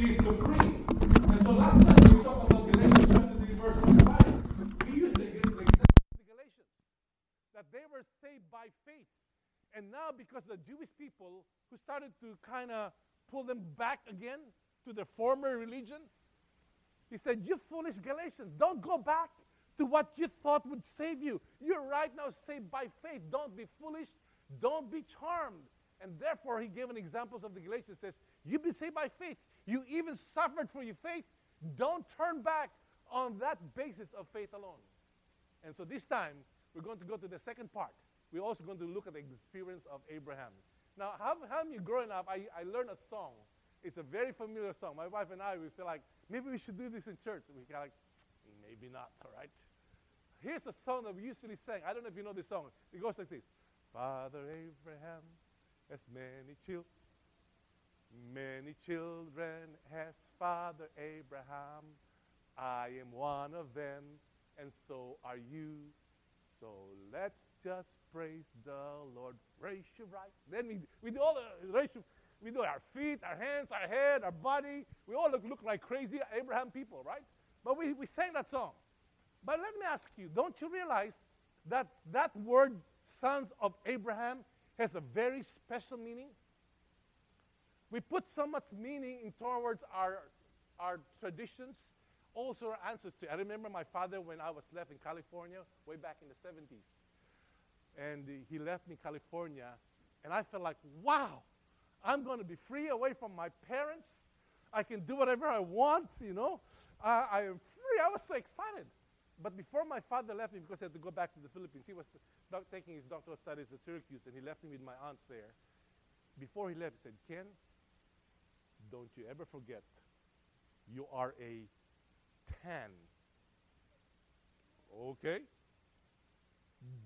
Is supreme. And so last time we talked about Galatians chapter 3, verse 5. We used the, the example Galatians. That they were saved by faith. And now because the Jewish people who started to kind of pull them back again to their former religion, he said, You foolish Galatians, don't go back to what you thought would save you. You're right now saved by faith. Don't be foolish. Don't be charmed. And therefore, he gave an examples of the Galatians. Says, You've been saved by faith. You even suffered for your faith. Don't turn back on that basis of faith alone. And so this time, we're going to go to the second part. We're also going to look at the experience of Abraham. Now, how, how many growing up, I, I learned a song. It's a very familiar song. My wife and I, we feel like maybe we should do this in church. We kind of like, maybe not, all right? Here's a song that we usually sing. I don't know if you know this song. It goes like this Father Abraham has many children. Many children has Father Abraham. I am one of them, and so are you. So let's just praise the Lord. Raise your right. Then we, we do all the we do our feet, our hands, our head, our body. We all look, look like crazy Abraham people, right? But we, we sang that song. But let me ask you, don't you realize that that word sons of Abraham has a very special meaning? We put so much meaning in towards our, our traditions, also our ancestry. I remember my father when I was left in California way back in the 70s. And he left me California, and I felt like, wow, I'm going to be free away from my parents. I can do whatever I want, you know. Uh, I am free. I was so excited. But before my father left me, because he had to go back to the Philippines, he was taking his doctoral studies at Syracuse, and he left me with my aunts there. Before he left, he said, Ken, don't you ever forget, you are a tan. Okay?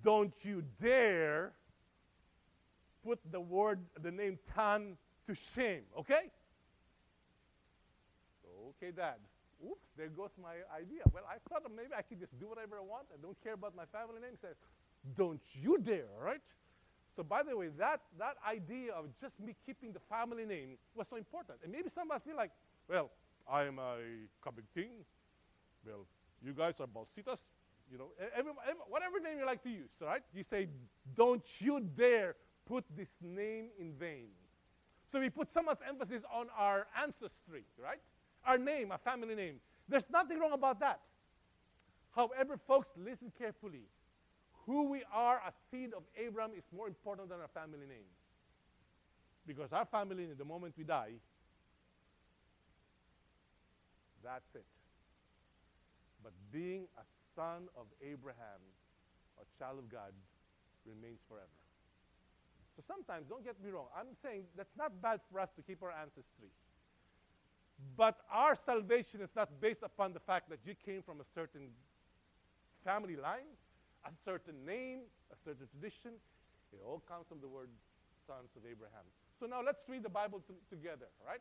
Don't you dare put the word, the name tan to shame, okay? Okay, Dad. Oops, there goes my idea. Well, I thought maybe I could just do whatever I want. I don't care about my family name. Said, Don't you dare, all right? So, by the way, that, that idea of just me keeping the family name was so important. And maybe some of us feel like, well, I am a Kabigting. Well, you guys are Balsitas. You know, every, every, whatever name you like to use, right? You say, don't you dare put this name in vain. So we put so much emphasis on our ancestry, right? Our name, our family name. There's nothing wrong about that. However, folks, listen carefully. Who we are, a seed of Abraham, is more important than our family name. Because our family name, the moment we die, that's it. But being a son of Abraham, a child of God, remains forever. So sometimes, don't get me wrong, I'm saying that's not bad for us to keep our ancestry. But our salvation is not based upon the fact that you came from a certain family line, a certain name, a certain tradition. It all comes from the word sons of Abraham. So now let's read the Bible together, right?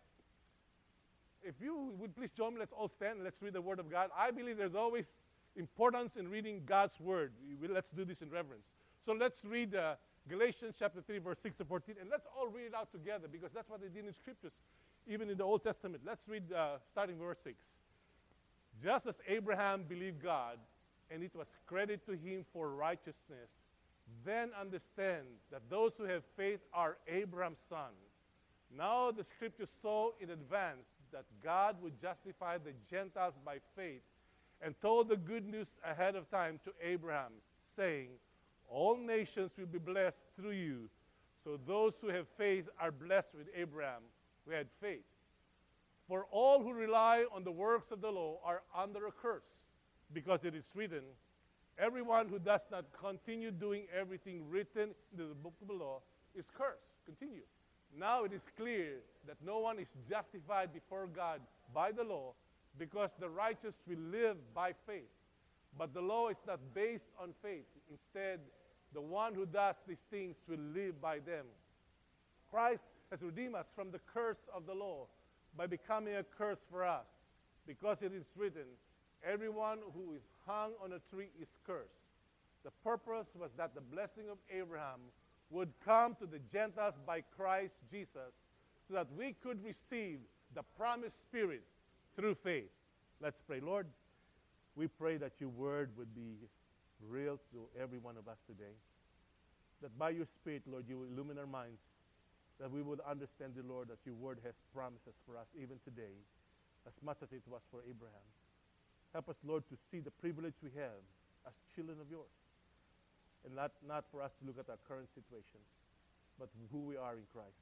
If you would please join me, let's all stand and let's read the Word of God. I believe there's always importance in reading God's Word. Let's do this in reverence. So let's read uh, Galatians chapter 3, verse 6 to 14, and let's all read it out together because that's what they did in Scriptures even in the Old Testament. Let's read uh, starting verse 6. Just as Abraham believed God, and it was credited to him for righteousness, then understand that those who have faith are Abraham's sons. Now the scripture saw in advance that God would justify the Gentiles by faith and told the good news ahead of time to Abraham, saying, All nations will be blessed through you. So those who have faith are blessed with Abraham who had faith. For all who rely on the works of the law are under a curse, because it is written, Everyone who does not continue doing everything written in the book of the law is cursed. Continue. Now it is clear that no one is justified before God by the law because the righteous will live by faith. But the law is not based on faith. Instead, the one who does these things will live by them. Christ has redeemed us from the curse of the law by becoming a curse for us. Because it is written, everyone who is hung on a tree is cursed. The purpose was that the blessing of Abraham would come to the Gentiles by Christ Jesus, so that we could receive the promised Spirit through faith. Let's pray. Lord, we pray that your word would be real to every one of us today. That by your Spirit, Lord, you will illumine our minds, that we would understand, the Lord, that your word has promises for us even today, as much as it was for Abraham. Help us, Lord, to see the privilege we have as children of yours. And not, not for us to look at our current situations, but who we are in Christ.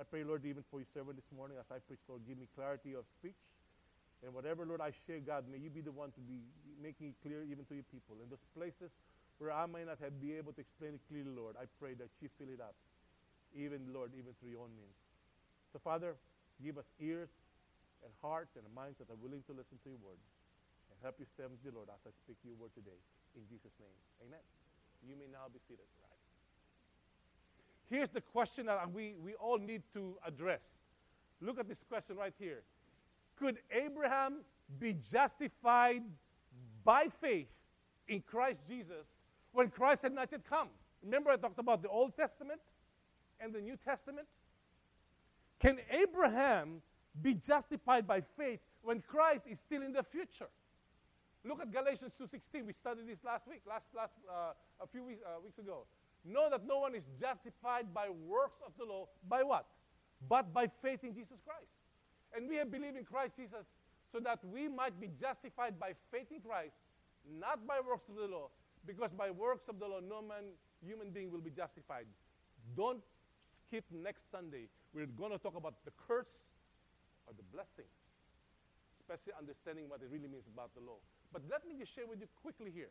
I pray, Lord, even for your servant this morning as I preach, Lord, give me clarity of speech. And whatever, Lord, I share, God, may you be the one to be making it clear even to your people. In those places where I may not have be able to explain it clearly, Lord, I pray that you fill it up, even, Lord, even through your own means. So, Father, give us ears and hearts and minds that are willing to listen to your word. Help your servant, dear Lord, as I speak your word today. In Jesus' name, amen. You may now be seated, right? Here's the question that we, we all need to address. Look at this question right here. Could Abraham be justified by faith in Christ Jesus when Christ had not yet come? Remember, I talked about the Old Testament and the New Testament? Can Abraham be justified by faith when Christ is still in the future? Look at Galatians 2:16. We studied this last week, last last uh, a few weeks, uh, weeks ago. Know that no one is justified by works of the law. By what? But by faith in Jesus Christ. And we have believed in Christ Jesus so that we might be justified by faith in Christ, not by works of the law, because by works of the law, no man, human being, will be justified. Don't skip next Sunday. We're going to talk about the curse or the blessings, especially understanding what it really means about the law. But let me just share with you quickly here.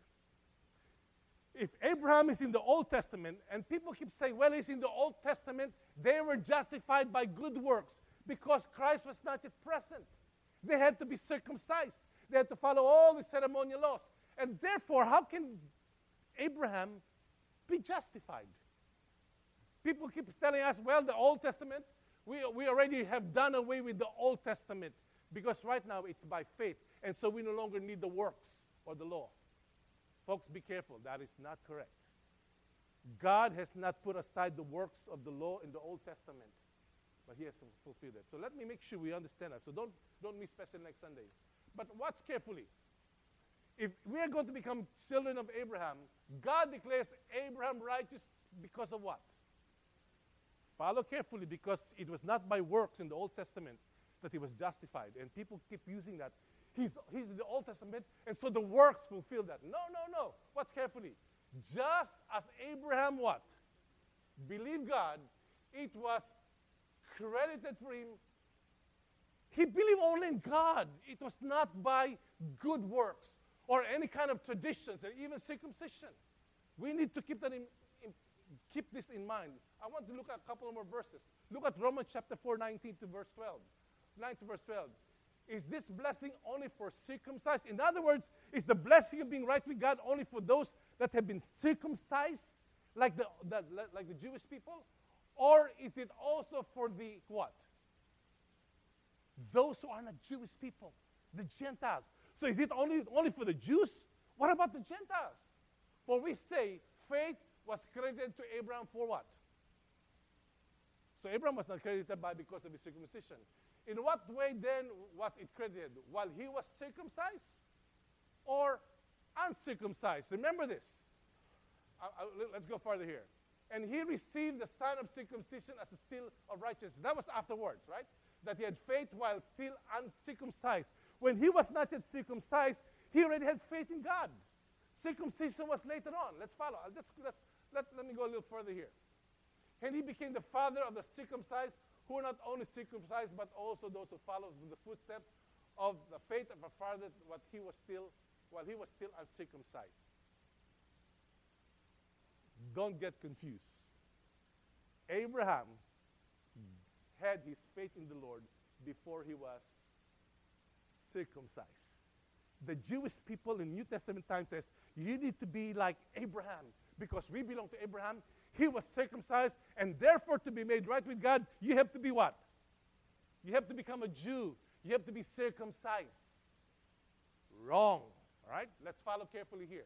If Abraham is in the Old Testament, and people keep saying, well, he's in the Old Testament, they were justified by good works because Christ was not yet present. They had to be circumcised, they had to follow all the ceremonial laws. And therefore, how can Abraham be justified? People keep telling us, well, the Old Testament, we, we already have done away with the Old Testament because right now it's by faith. And so we no longer need the works or the law. Folks, be careful. That is not correct. God has not put aside the works of the law in the Old Testament, but He has fulfilled it. So let me make sure we understand that. So don't, don't miss special next Sunday. But watch carefully. If we are going to become children of Abraham, God declares Abraham righteous because of what? Follow carefully because it was not by works in the Old Testament that he was justified. And people keep using that He's, he's the Old Testament, and so the works fulfill that. No, no, no. Watch carefully. Just as Abraham what? Believed God, it was credited for him. He believed only in God. It was not by good works or any kind of traditions or even circumcision. We need to keep that in, in, keep this in mind. I want to look at a couple more verses. Look at Romans chapter 4, 19 to verse 12. 9 to verse 12 is this blessing only for circumcised? In other words, is the blessing of being right with God only for those that have been circumcised, like the, the like the Jewish people? Or is it also for the what? Those who are not Jewish people, the Gentiles. So is it only, only for the Jews? What about the Gentiles? For we say faith was credited to Abraham for what? So Abraham was not credited by because of his circumcision. In what way then was it credited? While he was circumcised or uncircumcised? Remember this. I, I, let's go further here. And he received the sign of circumcision as a seal of righteousness. That was afterwards, right? That he had faith while still uncircumcised. When he was not yet circumcised, he already had faith in God. Circumcision was later on. Let's follow. Just, let's, let, let me go a little further here. And he became the father of the circumcised who are not only circumcised, but also those who follow in the footsteps of the faith of our father what he was still, while he was still uncircumcised. Don't get confused. Abraham had his faith in the Lord before he was circumcised. The Jewish people in New Testament times says, you need to be like Abraham because we belong to Abraham he was circumcised, and therefore, to be made right with God, you have to be what? You have to become a Jew. You have to be circumcised. Wrong. All right? Let's follow carefully here.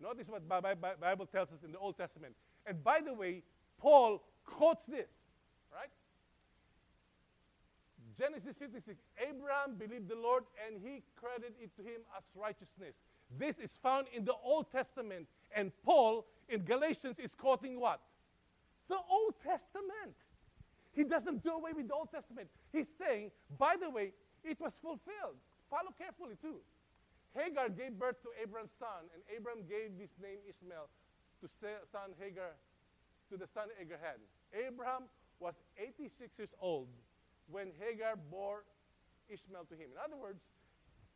Notice what Bible tells us in the Old Testament. And by the way, Paul quotes this, right? Genesis 56 Abraham believed the Lord and he credited it to him as righteousness. This is found in the Old Testament. And Paul in Galatians is quoting what? The Old Testament. He doesn't do away with the Old Testament. He's saying, by the way, it was fulfilled. Follow carefully too. Hagar gave birth to Abraham's son, and Abraham gave his name Ishmael to son Hagar, to the son Hagar had. Abraham was 86 years old when Hagar bore Ishmael to him. In other words,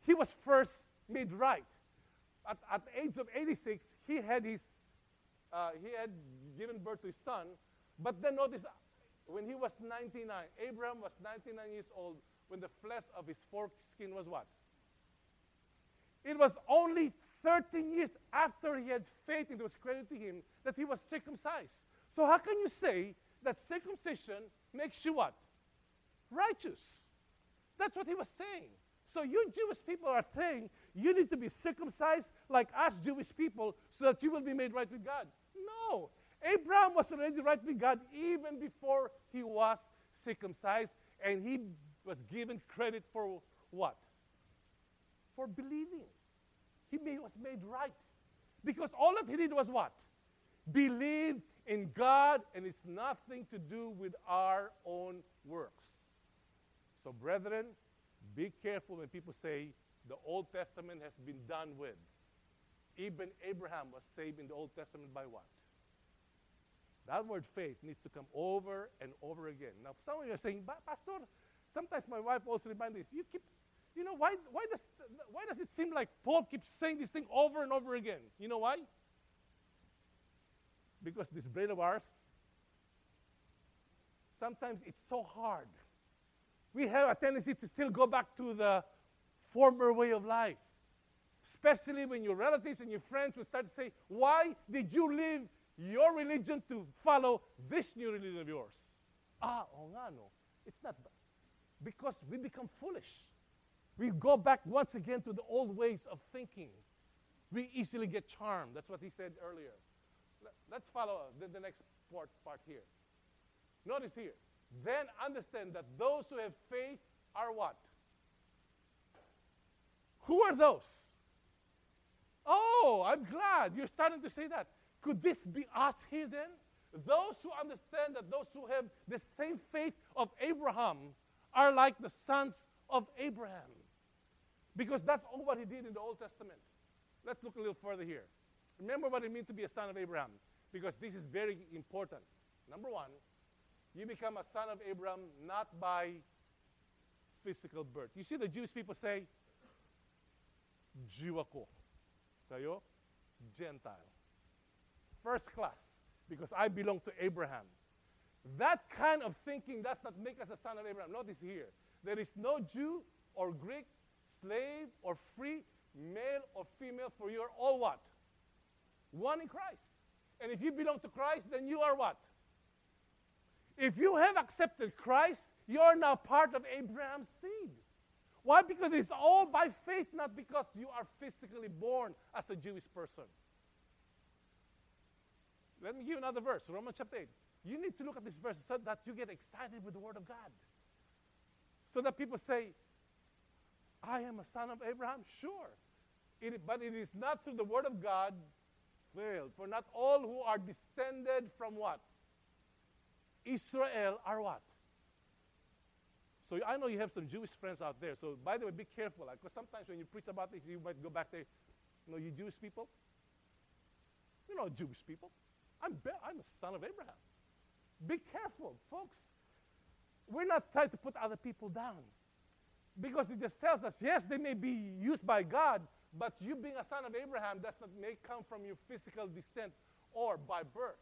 he was first made right. At, at the age of 86, he had his uh, he had given birth to his son. But then notice, when he was 99, Abraham was 99 years old when the flesh of his foreskin was what? It was only 13 years after he had faith and it was credited to him that he was circumcised. So how can you say that circumcision makes you what? Righteous. That's what he was saying. So you Jewish people are saying you need to be circumcised like us Jewish people so that you will be made right with God. No. Abraham was already right with God even before he was circumcised, and he was given credit for what? For believing. He made, was made right. Because all that he did was what? Believe in God, and it's nothing to do with our own works. So, brethren, be careful when people say the Old Testament has been done with. Even Abraham was saved in the Old Testament by what? That word faith needs to come over and over again. Now, some of you are saying, Pastor, sometimes my wife also reminds me, you keep, you know, why, why, does, why does it seem like Paul keeps saying this thing over and over again? You know why? Because this brain of ours, sometimes it's so hard. We have a tendency to still go back to the former way of life. Especially when your relatives and your friends will start to say, Why did you leave your religion to follow this new religion of yours? Ah, oh no. It's not because we become foolish. We go back once again to the old ways of thinking. We easily get charmed. That's what he said earlier. Let's follow the, the next part, part here. Notice here. Then understand that those who have faith are what? Who are those? Oh, I'm glad you're starting to say that. Could this be us here then? Those who understand that those who have the same faith of Abraham are like the sons of Abraham. Because that's all what he did in the Old Testament. Let's look a little further here. Remember what it means to be a son of Abraham, because this is very important. Number one, you become a son of Abraham not by physical birth. You see, the Jewish people say, Jew ako. Gentile. First class, because I belong to Abraham. That kind of thinking does not make us a son of Abraham. Notice here, there is no Jew or Greek, slave or free, male or female, for you are all what? One in Christ. And if you belong to Christ, then you are what? If you have accepted Christ, you are now part of Abraham's seed. Why? Because it's all by faith, not because you are physically born as a Jewish person. Let me give you another verse, Romans chapter 8. You need to look at this verse so that you get excited with the Word of God. So that people say, I am a son of Abraham? Sure. It, but it is not through the Word of God failed. For not all who are descended from what? Israel are what? So I know you have some Jewish friends out there. So by the way, be careful, because sometimes when you preach about this, you might go back there. You know, you Jewish people. You know, Jewish people. I'm be- I'm a son of Abraham. Be careful, folks. We're not trying to put other people down, because it just tells us, yes, they may be used by God, but you being a son of Abraham does not may come from your physical descent or by birth.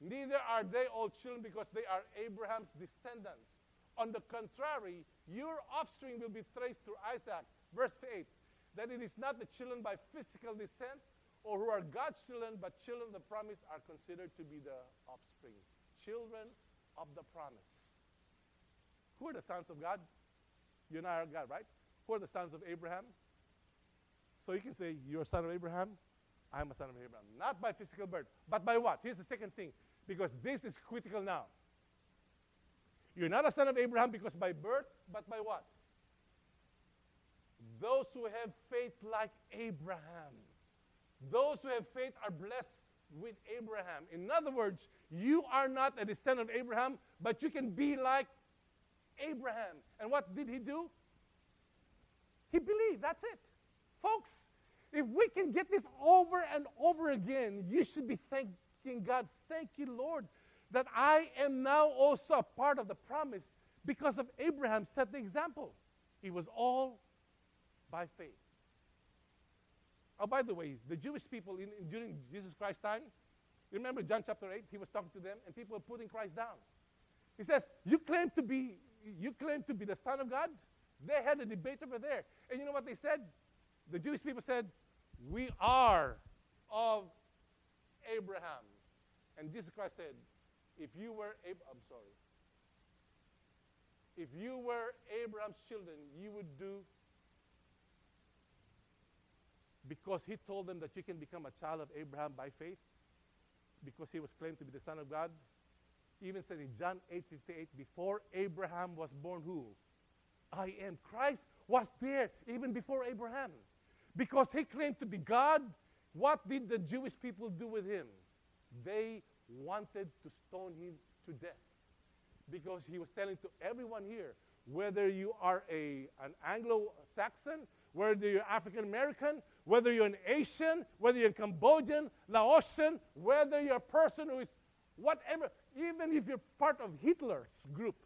Neither are they all children because they are Abraham's descendants. On the contrary, your offspring will be traced through Isaac. Verse 8 that it is not the children by physical descent or who are God's children, but children of the promise are considered to be the offspring. Children of the promise. Who are the sons of God? You and I are God, right? Who are the sons of Abraham? So you can say, You're a son of Abraham. I'm a son of Abraham. Not by physical birth, but by what? Here's the second thing, because this is critical now. You're not a son of Abraham because by birth, but by what? Those who have faith like Abraham. Those who have faith are blessed with Abraham. In other words, you are not a descendant of Abraham, but you can be like Abraham. And what did he do? He believed. That's it. Folks, if we can get this over and over again, you should be thanking God. Thank you, Lord, that I am now also a part of the promise because of Abraham set the example. It was all by faith. Oh, by the way, the Jewish people in, in, during Jesus Christ's time, you remember John chapter 8? He was talking to them, and people were putting Christ down. He says, You claim to be, you claim to be the Son of God? They had a debate over there. And you know what they said? The Jewish people said, We are of Abraham. And Jesus Christ said, If you were Ab- I'm sorry. If you were Abraham's children, you would do because he told them that you can become a child of Abraham by faith, because he was claimed to be the Son of God. He even said in John 8 58, before Abraham was born, who? I am. Christ was there even before Abraham. Because he claimed to be God, what did the Jewish people do with him? They wanted to stone him to death. Because he was telling to everyone here, whether you are a, an Anglo Saxon, whether you're African American, whether you're an Asian, whether you're Cambodian, Laotian, whether you're a person who is whatever, even if you're part of Hitler's group,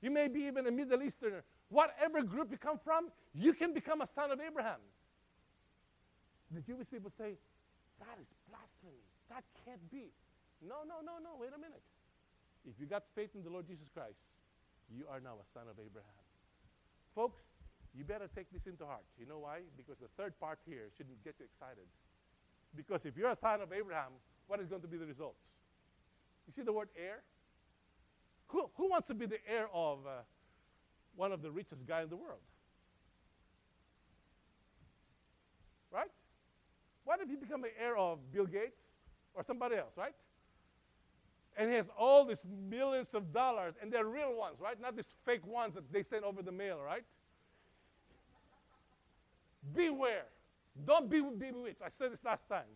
you may be even a Middle Easterner, whatever group you come from, you can become a son of Abraham. The Jewish people say, that is blasphemy. That can't be. No, no, no, no, wait a minute. If you got faith in the Lord Jesus Christ, you are now a son of Abraham. Folks, you better take this into heart. You know why? Because the third part here shouldn't get you excited. Because if you're a son of Abraham, what is going to be the results? You see the word heir? Who, who wants to be the heir of uh, one of the richest guy in the world? Right? What if you become the heir of Bill Gates or somebody else, right? And he has all these millions of dollars, and they're real ones, right? Not these fake ones that they send over the mail, right? Beware. Don't be bewitched. I said this last time.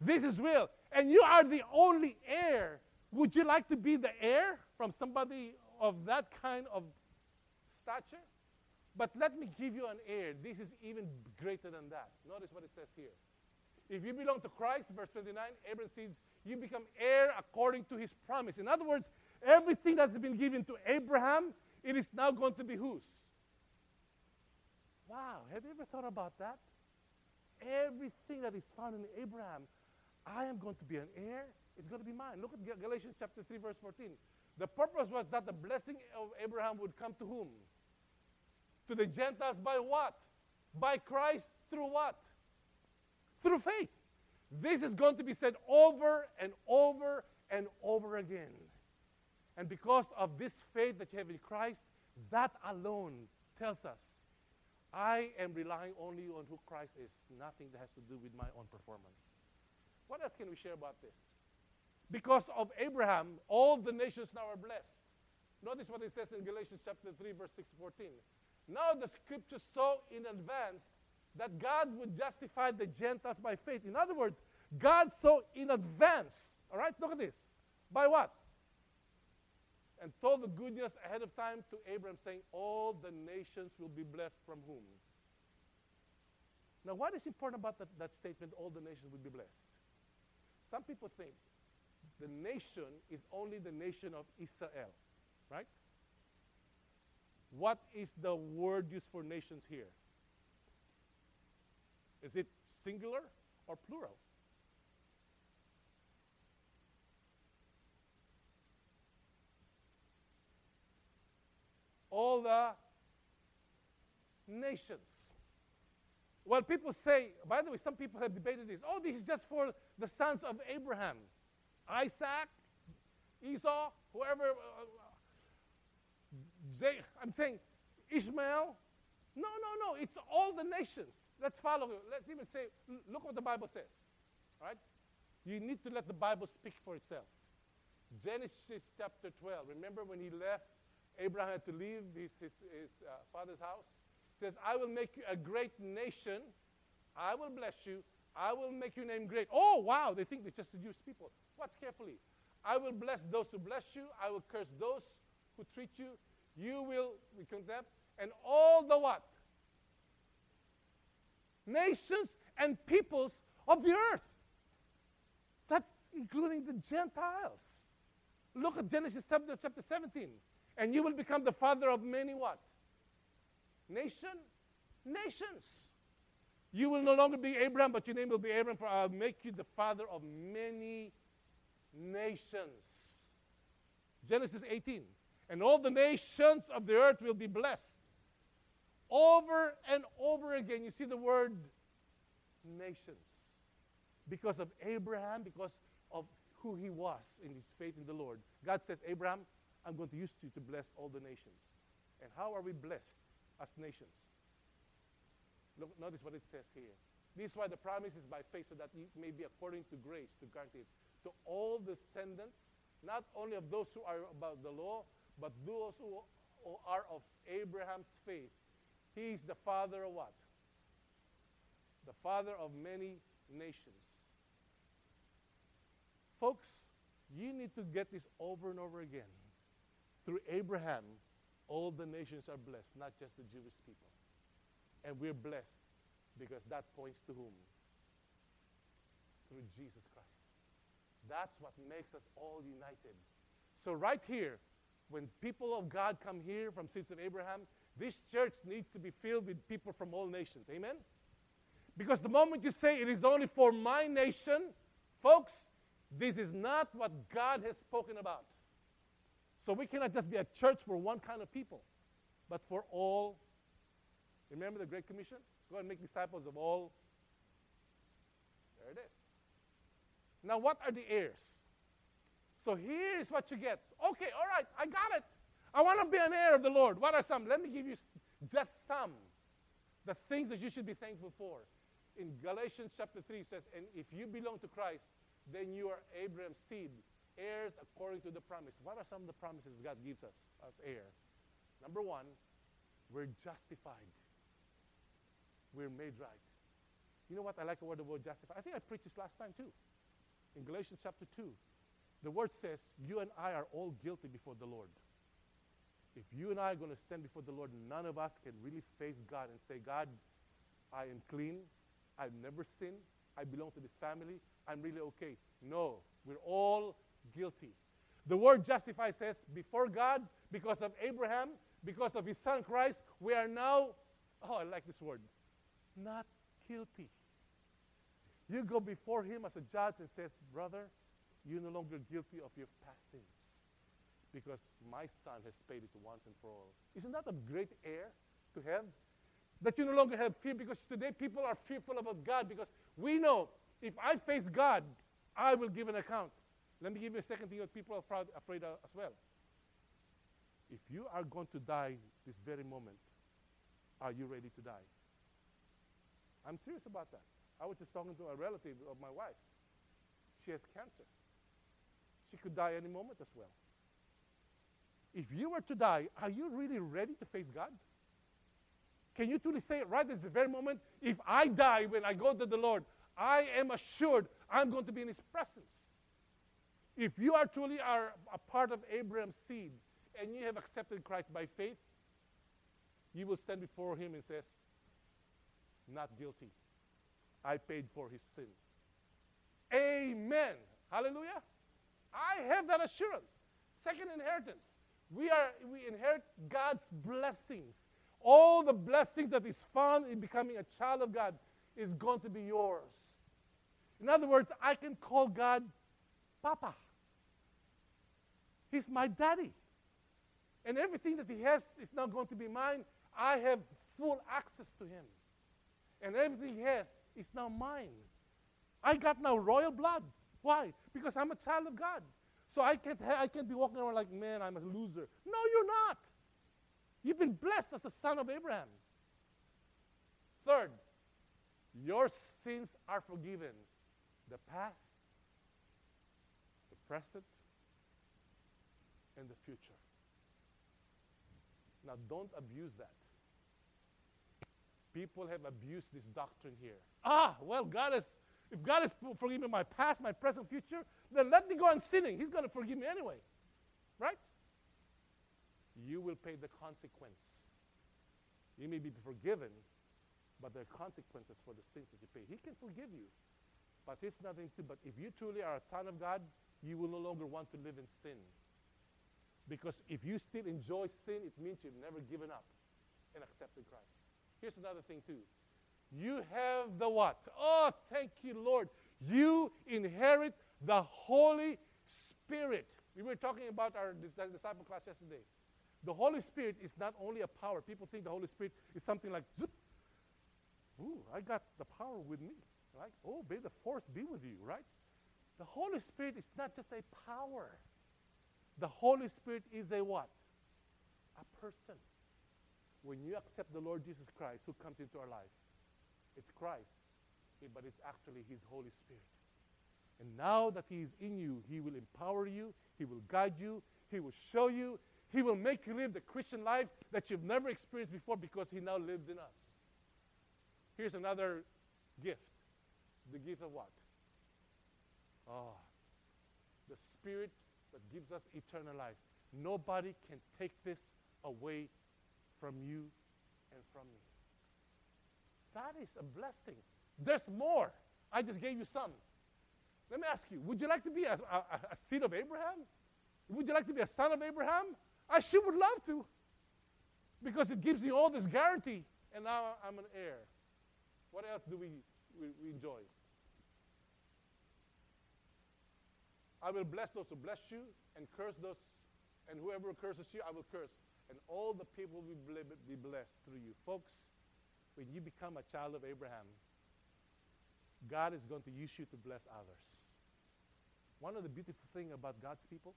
This is real. And you are the only heir. Would you like to be the heir from somebody of that kind of stature? But let me give you an heir. This is even greater than that. Notice what it says here. If you belong to Christ, verse 29, Abraham says, you become heir according to his promise. In other words, everything that's been given to Abraham, it is now going to be whose? Wow, have you ever thought about that? Everything that is found in Abraham, I am going to be an heir. It's going to be mine. Look at Galatians chapter 3, verse 14. The purpose was that the blessing of Abraham would come to whom? To the Gentiles by what? By Christ through what? Through faith. This is going to be said over and over and over again. And because of this faith that you have in Christ, that alone tells us I am relying only on who Christ is, nothing that has to do with my own performance. What else can we share about this? Because of Abraham, all the nations now are blessed. Notice what it says in Galatians chapter 3, verse 6 14. Now the scriptures saw in advance that God would justify the Gentiles by faith. In other words, God saw in advance. All right, look at this. By what? And told the good news ahead of time to Abraham, saying, All the nations will be blessed from whom? Now, what is important about that, that statement, all the nations will be blessed? Some people think the nation is only the nation of Israel, right? What is the word used for nations here? Is it singular or plural? All the nations. Well, people say, by the way, some people have debated this. Oh, this is just for the sons of Abraham. Isaac, Esau, whoever. Uh, they, I'm saying Ishmael. No, no, no. It's all the nations. Let's follow. Let's even say, look what the Bible says. All right? You need to let the Bible speak for itself. Genesis chapter 12. Remember when he left, Abraham had to leave his, his, his uh, father's house? He says, I will make you a great nation. I will bless you. I will make your name great. Oh, wow. They think it's just the Jewish people. Watch carefully. I will bless those who bless you. I will curse those who treat you. You will be condemned. And all the what? Nations and peoples of the earth. That's including the Gentiles. Look at Genesis chapter 17. And you will become the father of many what? Nation? Nations. You will no longer be Abram, but your name will be Abraham, for I'll make you the father of many nations. Genesis 18. And all the nations of the earth will be blessed. Over and over again, you see the word nations. Because of Abraham, because of who he was in his faith in the Lord. God says, Abraham, I'm going to use you to bless all the nations. And how are we blessed as nations? Look, notice what it says here. This is why the promise is by faith, so that it may be according to grace, to grant it to all descendants, not only of those who are about the law, but those who are of Abraham's faith. He is the father of what? The father of many nations. Folks, you need to get this over and over again. Through Abraham, all the nations are blessed, not just the Jewish people. And we're blessed because that points to whom? Through Jesus Christ. That's what makes us all united. So, right here, when people of God come here from seeds of Abraham, this church needs to be filled with people from all nations. Amen? Because the moment you say it is only for my nation, folks, this is not what God has spoken about. So we cannot just be a church for one kind of people, but for all. Remember the Great Commission? Go and make disciples of all. There it is. Now, what are the heirs? So here's what you get. Okay, all right, I got it. I want to be an heir of the Lord. What are some? Let me give you just some. The things that you should be thankful for. In Galatians chapter 3 says, And if you belong to Christ, then you are Abraham's seed, heirs according to the promise. What are some of the promises God gives us as heir? Number one, we're justified. We're made right. You know what? I like the word the word justified. I think I preached this last time too. In Galatians chapter 2, the word says, You and I are all guilty before the Lord. If you and I are going to stand before the Lord, none of us can really face God and say, God, I am clean. I've never sinned. I belong to this family. I'm really okay. No, we're all guilty. The word justify says, before God, because of Abraham, because of his son Christ, we are now, oh, I like this word, not guilty. You go before him as a judge and says, brother, you're no longer guilty of your past sins because my son has paid it once and for all. Isn't that a great heir to have? That you no longer have fear because today people are fearful about God because we know if I face God, I will give an account. Let me give you a second thing that people are proud, afraid of as well. If you are going to die this very moment, are you ready to die? I'm serious about that. I was just talking to a relative of my wife. She has cancer. She could die any moment as well. If you were to die, are you really ready to face God? Can you truly say right this very moment? If I die when I go to the Lord, I am assured I'm going to be in His presence. If you are truly are a part of Abraham's seed and you have accepted Christ by faith, you will stand before Him and says, "Not guilty. I paid for his sin. Amen. Hallelujah. I have that assurance. Second inheritance. We are we inherit God's blessings. All the blessings that is found in becoming a child of God is going to be yours. In other words, I can call God Papa. He's my daddy. And everything that he has is now going to be mine. I have full access to him. And everything he has is now mine. I got now royal blood. Why? Because I'm a child of God. So I can't, ha- I can't be walking around like, man, I'm a loser. No, you're not. You've been blessed as a son of Abraham. Third, your sins are forgiven. The past, present, and the future. Now, don't abuse that. People have abused this doctrine here. Ah, well, God is, if God is forgiving my past, my present, future, then let me go on sinning. He's going to forgive me anyway. Right? You will pay the consequence. You may be forgiven, but there are consequences for the sins that you pay. He can forgive you, but it's nothing to. But if you truly are a son of God, you will no longer want to live in sin. Because if you still enjoy sin, it means you've never given up and accepted Christ. Here's another thing, too. You have the what? Oh, thank you, Lord. You inherit the Holy Spirit. We were talking about our disciple class yesterday. The Holy Spirit is not only a power. People think the Holy Spirit is something like. Ooh, I got the power with me, right? Oh, may the force be with you, right? The Holy Spirit is not just a power. The Holy Spirit is a what? A person. When you accept the Lord Jesus Christ who comes into our life, it's Christ, but it's actually His Holy Spirit. And now that He is in you, He will empower you, He will guide you, He will show you, He will make you live the Christian life that you've never experienced before because He now lives in us. Here's another gift the gift of what? Ah, the Spirit that gives us eternal life. Nobody can take this away from you and from me. That is a blessing. There's more. I just gave you some. Let me ask you would you like to be a, a, a seed of Abraham? Would you like to be a son of Abraham? I sure would love to because it gives you all this guarantee. And now I'm an heir. What else do we, we, we enjoy? I will bless those who bless you and curse those, and whoever curses you, I will curse. And all the people will be blessed through you. Folks, when you become a child of Abraham, God is going to use you to bless others. One of the beautiful things about God's people,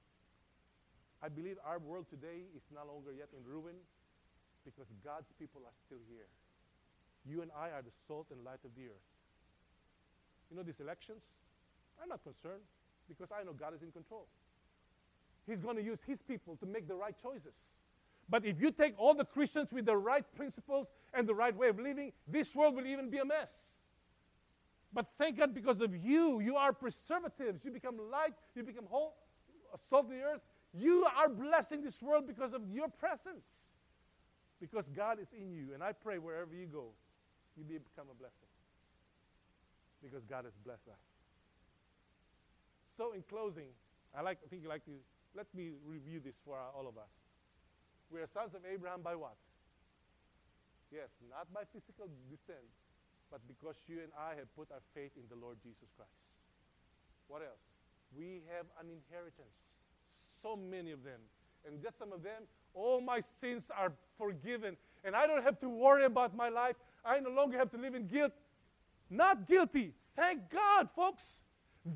I believe our world today is no longer yet in ruin because God's people are still here. You and I are the salt and light of the earth. You know, these elections, I'm not concerned because I know God is in control. He's going to use His people to make the right choices. But if you take all the Christians with the right principles and the right way of living, this world will even be a mess. But thank God because of you, you are preservatives. You become light, you become whole, salt of the earth. You are blessing this world because of your presence. Because God is in you. And I pray wherever you go, you become a blessing. Because God has blessed us. So, in closing, I like, I think you like to let me review this for all of us. We are sons of Abraham by what? Yes, not by physical descent, but because you and I have put our faith in the Lord Jesus Christ. What else? We have an inheritance. So many of them. And just some of them, all my sins are forgiven. And I don't have to worry about my life. I no longer have to live in guilt. Not guilty. Thank God, folks.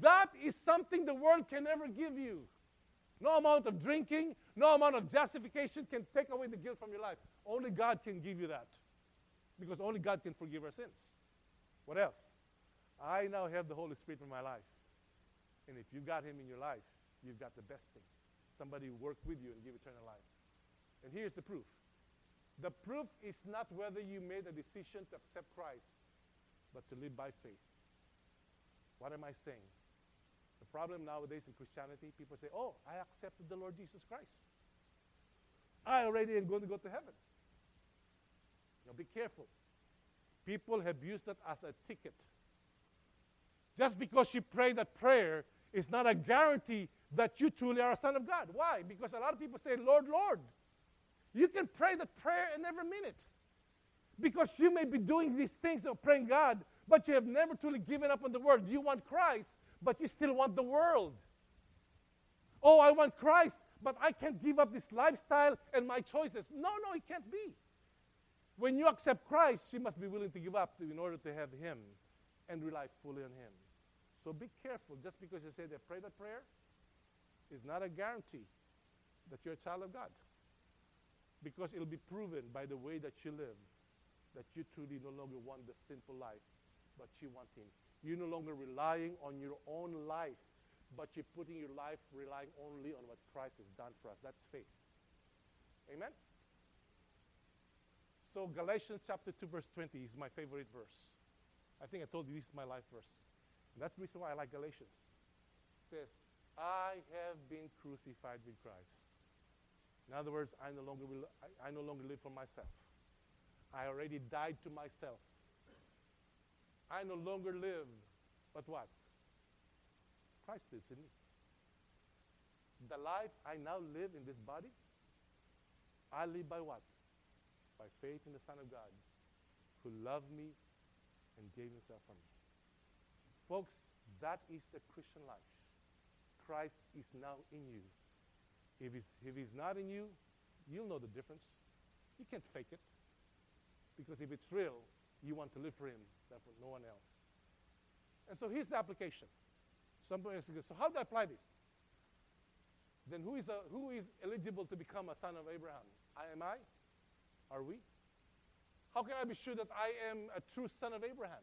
That is something the world can never give you. No amount of drinking, no amount of justification can take away the guilt from your life. Only God can give you that. Because only God can forgive our sins. What else? I now have the Holy Spirit in my life. And if you've got Him in your life, you've got the best thing. Somebody who work with you and give eternal life. And here's the proof. The proof is not whether you made a decision to accept Christ, but to live by faith. What am I saying? Problem nowadays in Christianity, people say, Oh, I accepted the Lord Jesus Christ. I already am going to go to heaven. Now be careful. People have used that as a ticket. Just because you pray that prayer is not a guarantee that you truly are a son of God. Why? Because a lot of people say, Lord, Lord. You can pray that prayer and never mean it. Because you may be doing these things of praying God, but you have never truly given up on the word. You want Christ, but you still want the world. Oh, I want Christ, but I can't give up this lifestyle and my choices. No, no, it can't be. When you accept Christ, you must be willing to give up in order to have Him and rely fully on Him. So be careful. Just because you say they pray that prayer is not a guarantee that you're a child of God. Because it'll be proven by the way that you live that you truly no longer want the sinful life, but you want Him. You're no longer relying on your own life but you're putting your life relying only on what Christ has done for us. That's faith. Amen? So, Galatians chapter 2, verse 20 is my favorite verse. I think I told you this is my life verse. And that's the reason why I like Galatians. It says, I have been crucified with Christ. In other words, I no longer, will, I, I no longer live for myself. I already died to myself. I no longer live, but what? Christ lives in me. The life I now live in this body, I live by what? By faith in the Son of God, who loved me and gave himself for me. Folks, that is the Christian life. Christ is now in you. If he's, if he's not in you, you'll know the difference. You can't fake it. Because if it's real, you want to live for him, than for no one else. And so here's the application. Somebody says, so how do I apply this? Then who is, a, who is eligible to become a son of Abraham? I am I? Are we? How can I be sure that I am a true son of Abraham?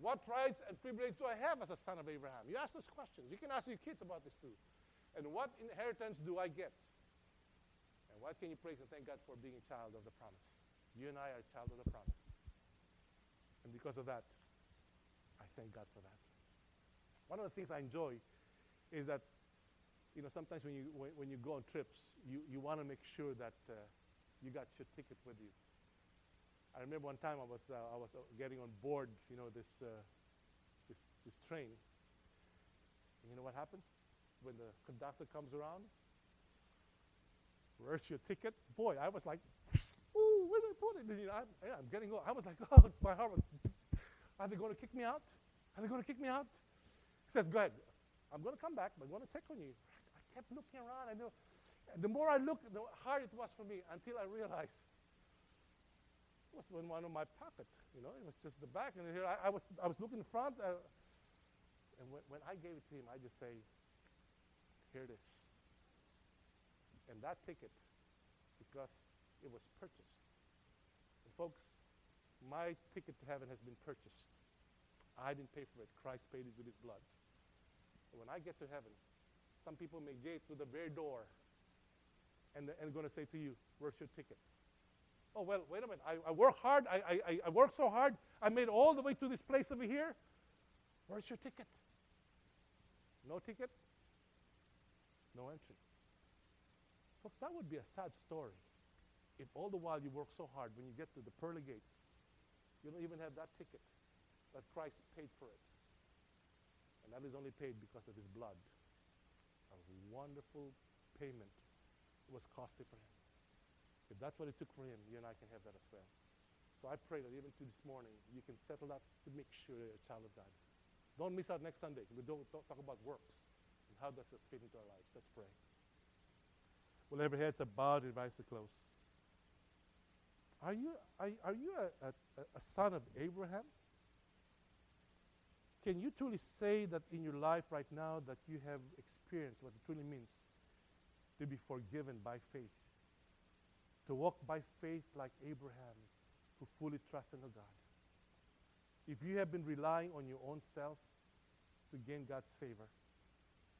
What rights and privileges do I have as a son of Abraham? You ask those questions. You can ask your kids about this too. And what inheritance do I get? And what can you praise and thank God for being a child of the promise? You and I are a child of the promise. And because of that, I thank God for that. One of the things I enjoy is that, you know, sometimes when you, when, when you go on trips, you, you want to make sure that uh, you got your ticket with you. I remember one time I was, uh, I was uh, getting on board, you know, this, uh, this, this train. And you know what happens? When the conductor comes around, where's your ticket? Boy, I was like, where did I put it? You know, I, I'm getting, old. I was like, oh, my heart was, are they going to kick me out? Are they going to kick me out? He says, Go ahead. I'm going to come back, but I'm going to check on you. I kept looking around. I know. The more I looked, the harder it was for me until I realized it was in one of my pocket. You know, it was just the back. And here I, I was, I was looking in front. Uh, and when, when I gave it to him, I just say, here it is. And that ticket, because it was purchased. Folks, my ticket to heaven has been purchased. I didn't pay for it. Christ paid it with his blood. When I get to heaven, some people may get to the very door and, and going to say to you, Where's your ticket? Oh, well, wait a minute. I, I work hard. I, I, I work so hard. I made all the way to this place over here. Where's your ticket? No ticket? No entry. Folks, that would be a sad story if all the while you work so hard, when you get to the pearly gates, you don't even have that ticket, that Christ paid for it. And that is only paid because of his blood. A wonderful payment It was costly for him. If that's what it took for him, you and I can have that as well. So I pray that even to this morning, you can settle that to make sure you're a child of God. Don't miss out next Sunday. We don't talk about works and how does it fit into our lives. Let's pray. Well, every head's and eyes are closed. Are you, are, are you a, a, a son of Abraham? Can you truly say that in your life right now that you have experienced what it truly means to be forgiven by faith? To walk by faith like Abraham, who fully trusts in God. If you have been relying on your own self to gain God's favor,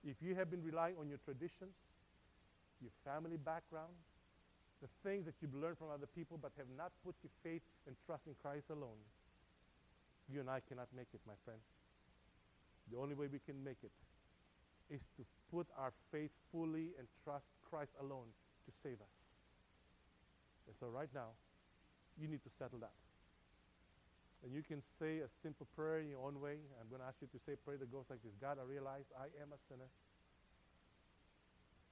if you have been relying on your traditions, your family background, the things that you've learned from other people but have not put your faith and trust in Christ alone, you and I cannot make it, my friend. The only way we can make it is to put our faith fully and trust Christ alone to save us. And so, right now, you need to settle that. And you can say a simple prayer in your own way. I'm going to ask you to say a prayer that goes like this God, I realize I am a sinner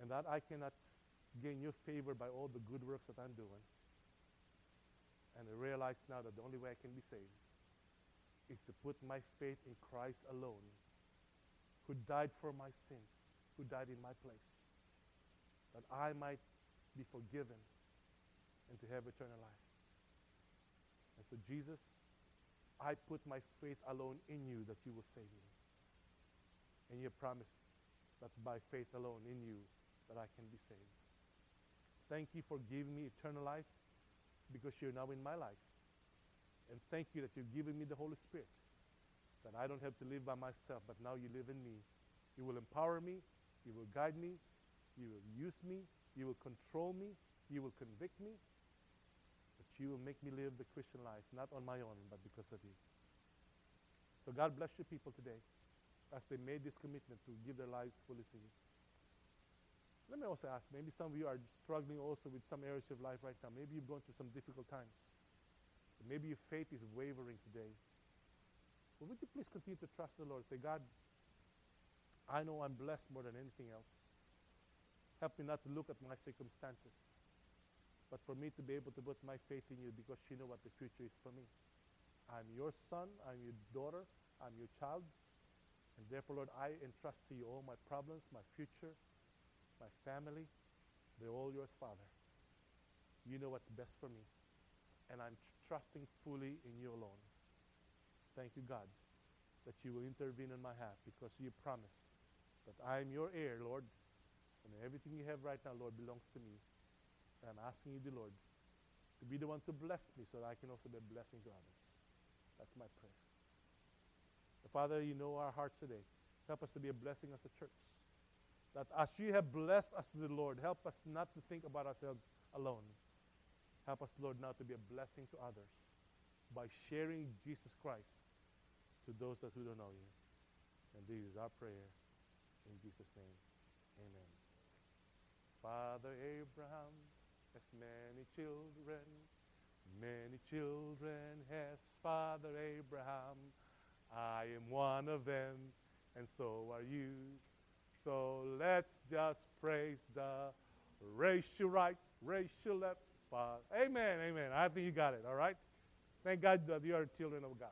and that I cannot gain your favor by all the good works that I'm doing. And I realize now that the only way I can be saved is to put my faith in Christ alone who died for my sins, who died in my place, that I might be forgiven and to have eternal life. And so, Jesus, I put my faith alone in you that you will save me. And you promised that by faith alone in you that I can be saved. Thank you for giving me eternal life because you're now in my life. And thank you that you've given me the Holy Spirit that I don't have to live by myself, but now you live in me You will empower me. You will guide me. You will use me. You will control me. You will convict me. But you will make me live the Christian life, not on my own, but because of you. So God bless your people today as they made this commitment to give their lives fully to you. Let me also ask, maybe some of you are struggling also with some areas of life right now. Maybe you've gone through some difficult times. Maybe your faith is wavering today. Well, would you please continue to trust the Lord? Say, God, I know I'm blessed more than anything else. Help me not to look at my circumstances, but for me to be able to put my faith in you because you know what the future is for me. I'm your son, I'm your daughter, I'm your child, and therefore, Lord, I entrust to you all my problems, my future, my family, they're all yours, Father. You know what's best for me. And I'm tr- trusting fully in you alone. Thank you, God, that you will intervene on my behalf because you promise that I am your heir, Lord. And everything you have right now, Lord, belongs to me. And I'm asking you, the Lord, to be the one to bless me so that I can also be a blessing to others. That's my prayer. Father, you know our hearts today. Help us to be a blessing as a church. That as you have blessed us, the Lord, help us not to think about ourselves alone. Help us, Lord, now to be a blessing to others by sharing Jesus Christ to those that who don't know you. And this is our prayer in Jesus' name. Amen. Father Abraham has many children. Many children has Father Abraham. I am one of them, and so are you. So let's just praise the racial right, racial left. Father. Amen, amen. I think you got it, all right? Thank God that you are children of God.